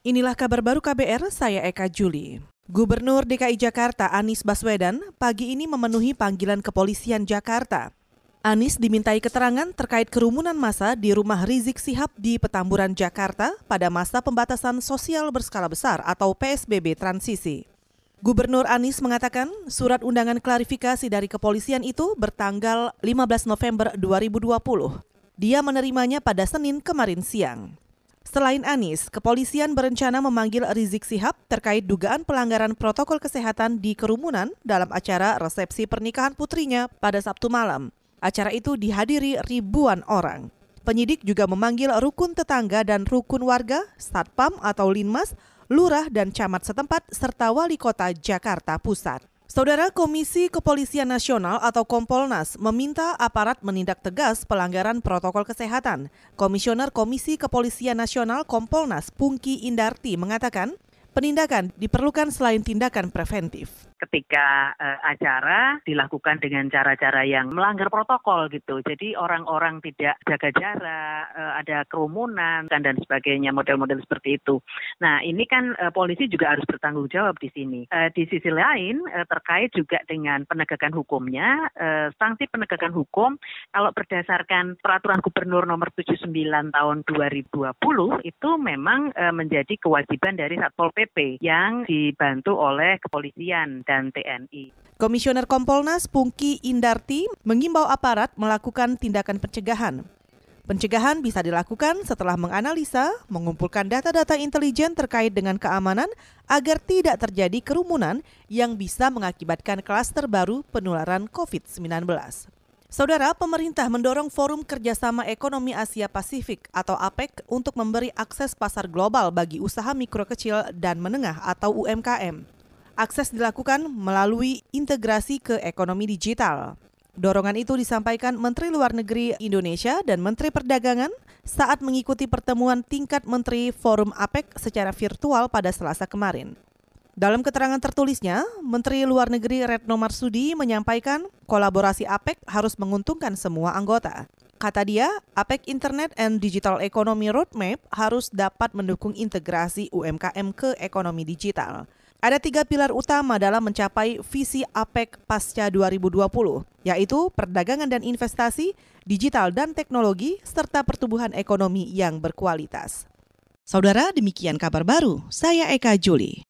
Inilah kabar baru KBR, saya Eka Juli. Gubernur DKI Jakarta Anies Baswedan pagi ini memenuhi panggilan kepolisian Jakarta. Anies dimintai keterangan terkait kerumunan massa di rumah Rizik Sihab di Petamburan, Jakarta pada masa pembatasan sosial berskala besar atau PSBB transisi. Gubernur Anies mengatakan surat undangan klarifikasi dari kepolisian itu bertanggal 15 November 2020. Dia menerimanya pada Senin kemarin siang. Selain Anies, kepolisian berencana memanggil Rizik Sihab terkait dugaan pelanggaran protokol kesehatan di kerumunan dalam acara resepsi pernikahan putrinya pada Sabtu malam. Acara itu dihadiri ribuan orang. Penyidik juga memanggil rukun tetangga dan rukun warga, Satpam atau Linmas, lurah dan camat setempat, serta wali kota Jakarta Pusat. Saudara Komisi Kepolisian Nasional atau Kompolnas meminta aparat menindak tegas pelanggaran protokol kesehatan. Komisioner Komisi Kepolisian Nasional Kompolnas Pungki Indarti mengatakan, penindakan diperlukan selain tindakan preventif ketika uh, acara dilakukan dengan cara-cara yang melanggar protokol gitu. Jadi orang-orang tidak jaga jarak, uh, ada kerumunan dan dan sebagainya model-model seperti itu. Nah ini kan uh, polisi juga harus bertanggung jawab di sini. Uh, di sisi lain uh, terkait juga dengan penegakan hukumnya, uh, sanksi penegakan hukum kalau berdasarkan peraturan gubernur nomor 79 tahun 2020 itu memang uh, menjadi kewajiban dari Satpol PP yang dibantu oleh kepolisian dan TNI. Komisioner Kompolnas Pungki Indarti mengimbau aparat melakukan tindakan pencegahan. Pencegahan bisa dilakukan setelah menganalisa, mengumpulkan data-data intelijen terkait dengan keamanan agar tidak terjadi kerumunan yang bisa mengakibatkan klaster baru penularan COVID-19. Saudara, pemerintah mendorong Forum Kerjasama Ekonomi Asia Pasifik atau APEC untuk memberi akses pasar global bagi usaha mikro kecil dan menengah atau UMKM. Akses dilakukan melalui integrasi ke ekonomi digital. Dorongan itu disampaikan Menteri Luar Negeri Indonesia dan Menteri Perdagangan saat mengikuti pertemuan tingkat Menteri Forum APEC secara virtual pada Selasa kemarin. Dalam keterangan tertulisnya, Menteri Luar Negeri Retno Marsudi menyampaikan kolaborasi APEC harus menguntungkan semua anggota. Kata dia, APEC Internet and Digital Economy Roadmap harus dapat mendukung integrasi UMKM ke ekonomi digital. Ada tiga pilar utama dalam mencapai visi APEC pasca 2020, yaitu perdagangan dan investasi, digital dan teknologi, serta pertumbuhan ekonomi yang berkualitas. Saudara, demikian kabar baru. Saya Eka Juli.